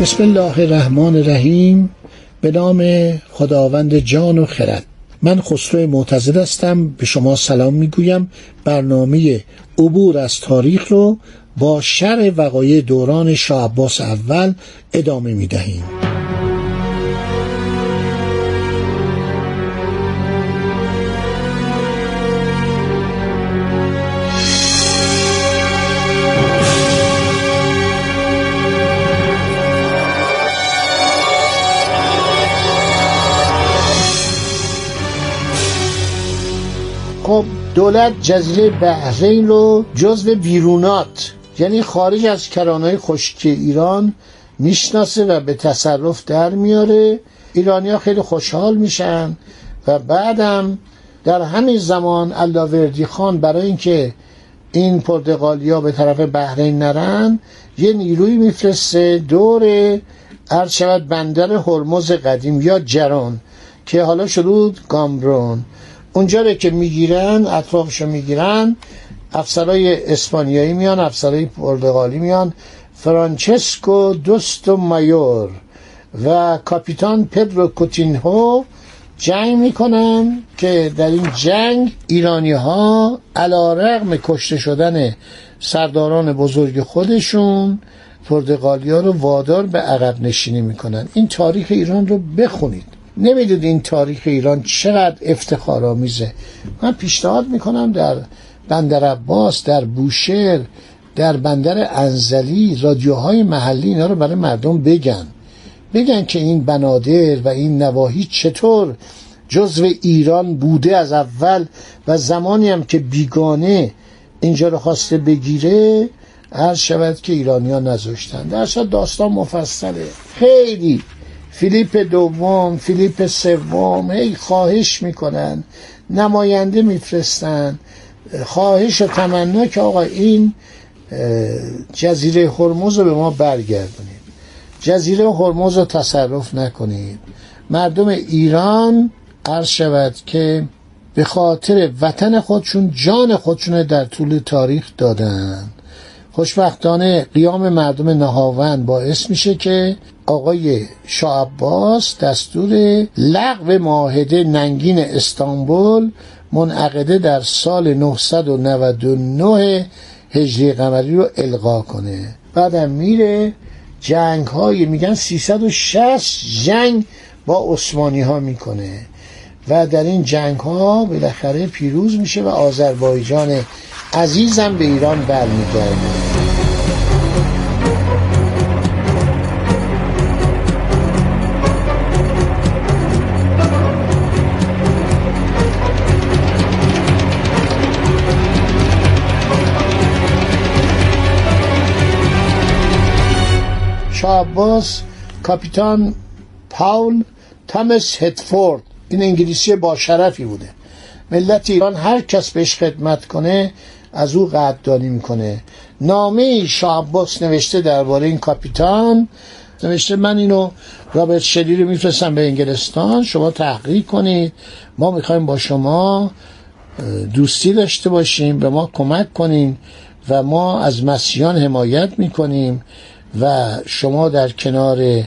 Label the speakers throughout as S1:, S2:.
S1: بسم الله الرحمن الرحیم. به نام خداوند جان و خرد. من خسرو معتزد هستم. به شما سلام می‌گویم. برنامه عبور از تاریخ رو با شر وقایع دوران شاه اول ادامه می‌دهیم. خب دولت جزیره بحرین رو جزو بیرونات یعنی خارج از کرانهای خشکی ایران می‌شناسه و به تصرف در میاره. ایرانیا خیلی خوشحال میشن و بعدم در همین زمان علاوردی خان برای اینکه این پرتغالیا به طرف بحرین نرن یه نیروی میفرسته دور شود بندر هرمز قدیم یا جران که حالا شده گامبرون. اونجا که می‌گیرن اطرافشو می‌گیرن افسرهای اسپانیایی میان افسرهای پرتغالی میان. فرانچسکو دوستو مایور و کاپیتان پدرو کوتینهو جنگ می‌کنن که در این جنگ ایرانی ها علا رغم کشته شدن سرداران بزرگ خودشون پرتغالی ها رو وادار به عقب نشینی می‌کنن. این تاریخ ایران رو بخونید. نمی‌دونید این تاریخ ایران چقدر افتخار آمیزه من پیشنهاد می‌کنم در بندر عباس در بوشهر در بندر انزلی رادیوهای محلی اینا رو برای مردم بگن. بگن که این بنادر و این نواحی چطور جزو ایران بوده از اول و زمانی هم که بیگانه اینجا رو خواسته بگیره هر شود که ایرانی ها نذاشتن در داستان مفصله. خیلی فیلیپ دوم فیلیپ سوم هی خواهش می‌کنن نماینده میفرستن. خواهش و تمنا که آقا این جزیره هرمز رو به ما برگردونید. جزیره هرمز رو تصرف نکنید. مردم ایران عرض شود که به خاطر وطن خودشون جان خودشون در طول تاریخ دادن. خوشبختانه قیام مردم نهاون باعث میشه که آقای شاه عباس دستور لغو معاهده ننگین استانبول منعقده در سال 999 هجری قمری رو القا کنه. بعدم میره جنگ های میگن 360 جنگ با عثمانی ها می‌کنه. و در این جنگ ها بالاخره پیروز میشه و آذربایجان عزیزم به ایران برمیگرده. شاه عباس کاپیتان پاول تامس هتفورد این انگلیسی با شرفی بوده. ملت ایران هر کس بهش خدمت کنه از او قدردانی می‌کنه. نامه شاه نوشته درباره این کاپیتان. نوشته من اینو رابرت شلی رو میفرستم به انگلستان. شما تحقیق کنید. ما می‌خوایم با شما دوستی داشته باشیم به ما کمک کنیم و ما از مسیحیان حمایت می‌کنیم. و شما در کنار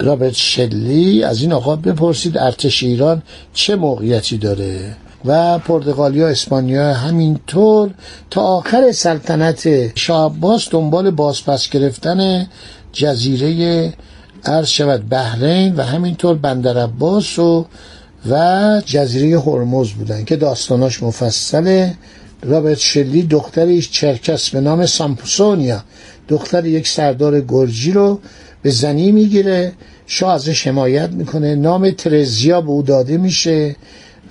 S1: رابرت شلی از این آقا بپرسید ارتش ایران چه موقعیتی داره؟ و پرتغالیا اسپانیا همینطور تا آخر سلطنت شاه عباس دنبال بازپس گرفتن جزیره عرض شود بحرین و همینطور بندر عباس و و جزیره هرمز بودن که داستاناش مفصله. رابرت شلی دختریش چرکس به نام سامپسونیا. دختر یک سردار گرجی رو به زنی می‌گیره. شاه ازش حمایت می‌کنه. نام ترزیا به او داده میشه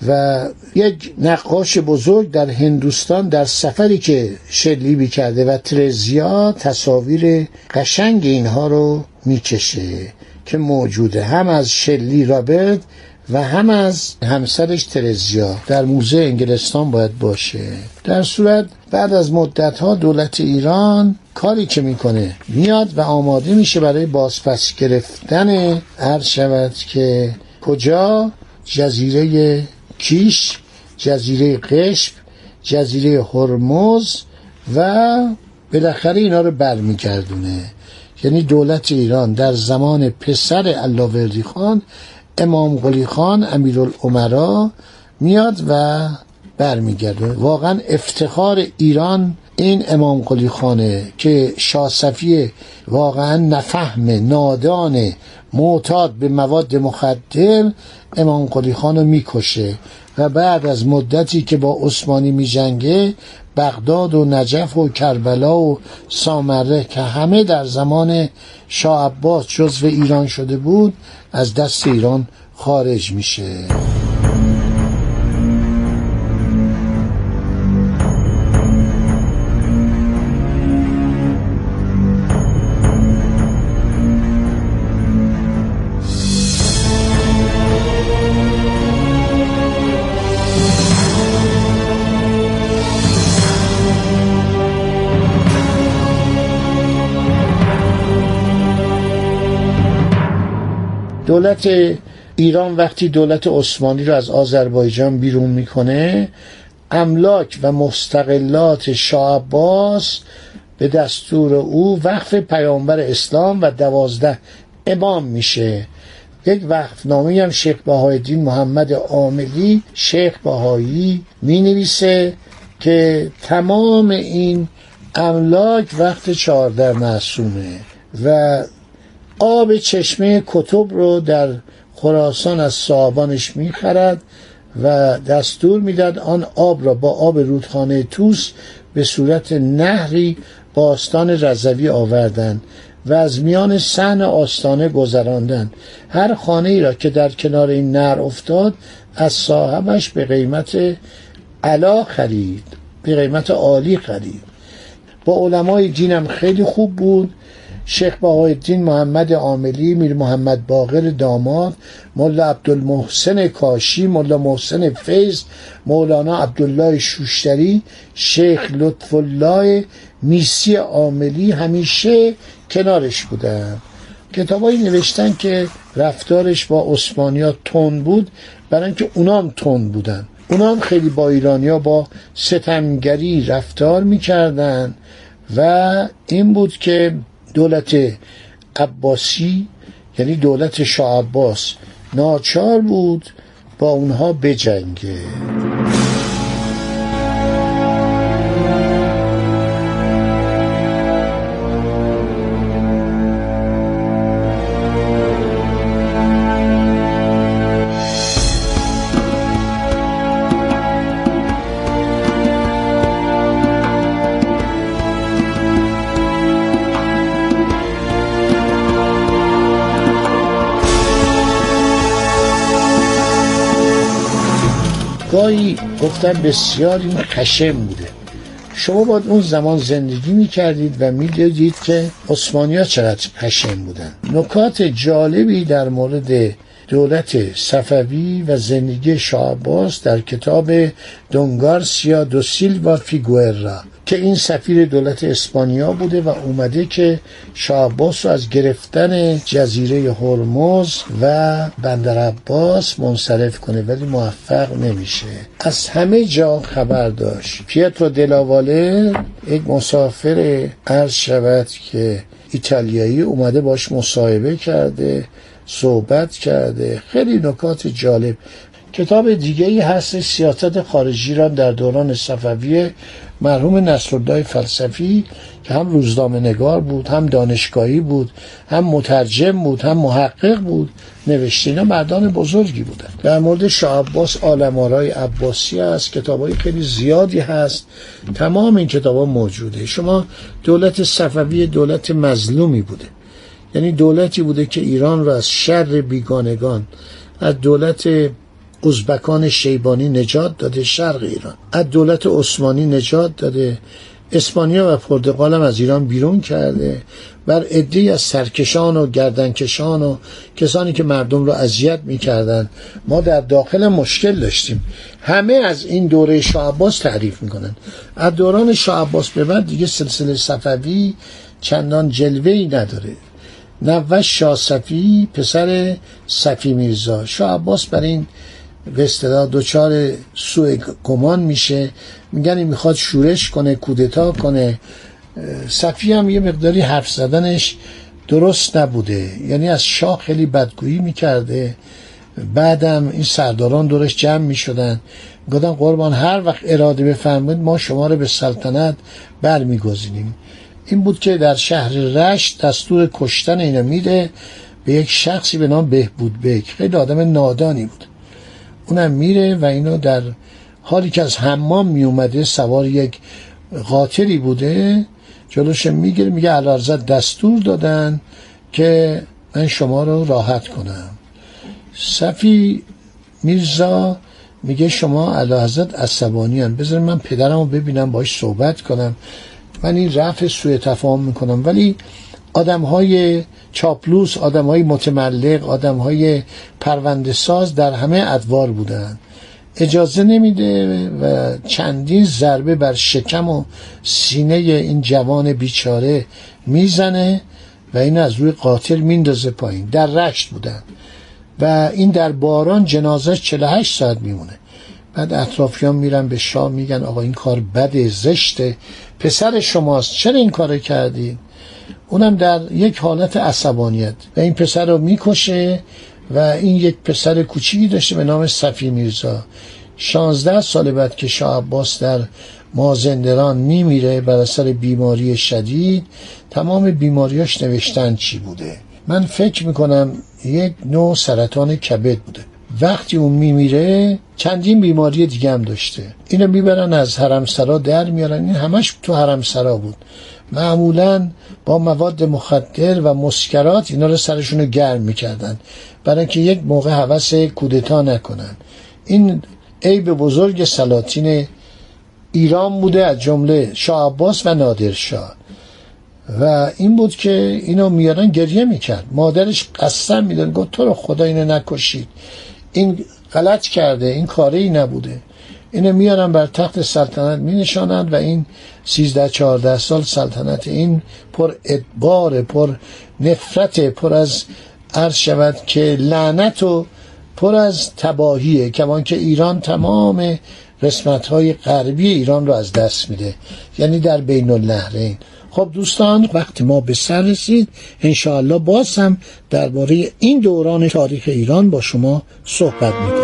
S1: و یک نقاش بزرگ در هندوستان در سفری که شلیبی کرده و ترزیا تصاویر قشنگ اینها رو می‌کشه که موجوده. هم از شلی رابرت و هم از همسرش ترزیا در موزه انگلستان باید باشه. در صورت بعد از مدت ها دولت ایران کاری که می‌کنه میاد و آماده میشه برای بازپس گرفتن عرض شود که کجا جزیره کیش جزیره قشم جزیره هرمز و بالاخره اینا رو برمیگردونه. یعنی دولت ایران در زمان پسر علاوردی خان امام قلی خان امیرالعمرا میاد و برمیگرده. واقعا افتخار ایران این امام قلی خانه که شاه صفیه واقعا نفهم نادان معتاد به مواد مخدر امام قلی خان می‌کشه و بعد از مدتی که با عثمانی میجنگه بغداد و نجف و کربلا و سامره که همه در زمان شاه عباس جزو ایران شده بود از دست ایران خارج میشه. دولت ایران وقتی دولت عثمانی رو از آذربایجان بیرون می‌کنه املاک و مستقلات شاه عباس به دستور او وقف پیامبر اسلام و دوازده امام میشه. یک وقف نامی هم شیخ بهایالدین محمد عاملی شیخ بهایی می نویسه که تمام این املاک وقت چهارده معصومه و آب چشمه کتب رو در خراسان از صابانش می‌خرد و دستور می‌داد آن آب را با آب رودخانه توس به صورت نهری با آستان رضوی آوردند و از میان سن آستانه گذراندن. هر خانه ای را که در کنار این نهر افتاد از صاحبش به قیمت علا خرید به قیمت عالی خرید. با علمای دینم خیلی خوب بود. شیخ بهایالدین محمد عاملی میر محمد باقر داماد ملا عبدالمحسن کاشی ملا محسن فیض مولانا عبدالله شوشتری شیخ لطف الله میسی عاملی همیشه کنارش بودن. کتابایی نوشتن که رفتارش با عثمانیا تند بود برای اینکه اونام تند بودن. اونام خیلی با ایرانیا با ستمگری رفتار می‌کردن و این بود که دولت عباسی یعنی دولت شاه عباس ناچار بود با اونها بجنگه. گاهی گفتن بسیار این خشم بوده. شما باید اون زمان زندگی می‌کردید و می‌دیدید که عثمانی ها چقدر خشم بودن. نکات جالبی در مورد دولت صفوی و زندگی شاه در کتاب دونگارسیا دو سیلوا فیگوئرا. که این سفیر دولت اسپانیا بوده و اومده که شاه رو از گرفتن جزیره هرمز و بندر عباس منصرف کنه ولی موفق نمیشه. از همه جا خبر داشت. پیترو دلاواله یک مسافر عرض شود که ایتالیایی اومده باش مصاحبه کرده صحبت کرده. خیلی نکات جالب. کتاب دیگه ای هست سیاست خارجی را در دوران صفوی مرحوم نصرالله فلسفی که هم روزنامه نگار بود هم دانشگاهی بود هم مترجم بود هم محقق بود. نوشته اینا مردان بزرگی بودن در مورد شاه عباس آلمارای عباسی هست کتابای خیلی زیادی هست. تمام این کتاب موجوده. شما دولت صفوی دولت مظلومی بوده. یعنی دولتی بوده که ایران را از شر بیگانگان از دولت ازبکان شیبانی نجات داده شرق ایران. از دولت عثمانی نجات داده. اسپانیا و پرتغال هم از ایران بیرون کرده. بر عده از سرکشان و گردنکشان و کسانی که مردم رو اذیت می‌کردن ما در داخل مشکل داشتیم. همه از این دوره شاه عباس تعریف می‌کنن. از دوران شاه عباس به بعد دیگه سلسله صفوی چندان جلوه ای نداره. نوش شاه صفی پسر صفی میرزا. شاه عباس بر این به دچار سوء گمان میشه. میگن این می‌خواد شورش کنه کودتا کنه. صفی هم یه مقداری حرف زدنش درست نبوده. یعنی از شاه خیلی بدگویی می‌کرده. بعدم این سرداران دورش جمع می‌شدن. گفتن قربان هر وقت اراده بفرمایید ما شما رو به سلطنت برمیگزینیم. این بود که در شهر رشت دستور کشتن اینو میده. به یک شخصی به نام بهبود بک خیلی آدم نادانی بود. اونم میره و اینو در حالی که از حمام میومده سوار یک قاطری بوده جلوش می‌گیره میگه علارزت دستور دادن که من شما رو راحت کنم. صفی میرزا میگه شما علازت عصبانی هم بذار من پدرم رو ببینم باش صحبت کنم. من این رفع سوی تفاهم می‌کنم. ولی آدم های چاپلوس آدم های متملق آدم های پرونده ساز در همه ادوار بودن. اجازه نمیده و چندین ضربه بر شکم و سینه این جوان بیچاره می‌زنه و این از روی قاتل میندازه پایین. در رشت بودن. و این در باران جنازه 48 ساعت میمونه. بعد اطرافیان میرن به شاه میگن آقا این کار بده زشته. پسر شماست چرا این کار کردین؟ اونم در یک حالت عصبانیت و این پسر رو می‌کشه و این یک پسر کوچیکی داشته به نام صفی میرزا. شانزده سال بعد که شاه عباس در مازندران میمیره بر اثر بیماری شدید تمام بیماریاش نوشتن چی بوده؟ من فکر می‌کنم یک نوع سرطان کبد بوده. وقتی اون میمیره چندین بیماری دیگه هم داشته. اینو می‌برن از حرمسرا در میارن. این همش تو حرمسرا بود. معمولا با مواد مخدر و مسکرات اینا رو سرشون رو گرم می‌کردن. برای اینکه یک موقع حوث کودتا نکنن. این عیب بزرگ سلاطین ایران بوده از جمله شاه عباس و نادرشاه و این بود که اینو میارن گریه می‌کرد. مادرش قسم میدن گفت تو رو خدا اینو نکشید. این غلط کرده این کاری نبوده. اینو میارن بر تخت سلطنت می نشانند و این سیزده چهارده سال سلطنت این پر ادبار پر نفرت پر از عرض شود که لعنت و پر از تباهیه کمان که ایران تمام قسمت های غربی ایران رو از دست میده. یعنی در بین النهرین. خب دوستان وقتی ما به سر رسید. انشاءالله باز هم درباره این دوران تاریخ ایران با شما صحبت می‌کنیم.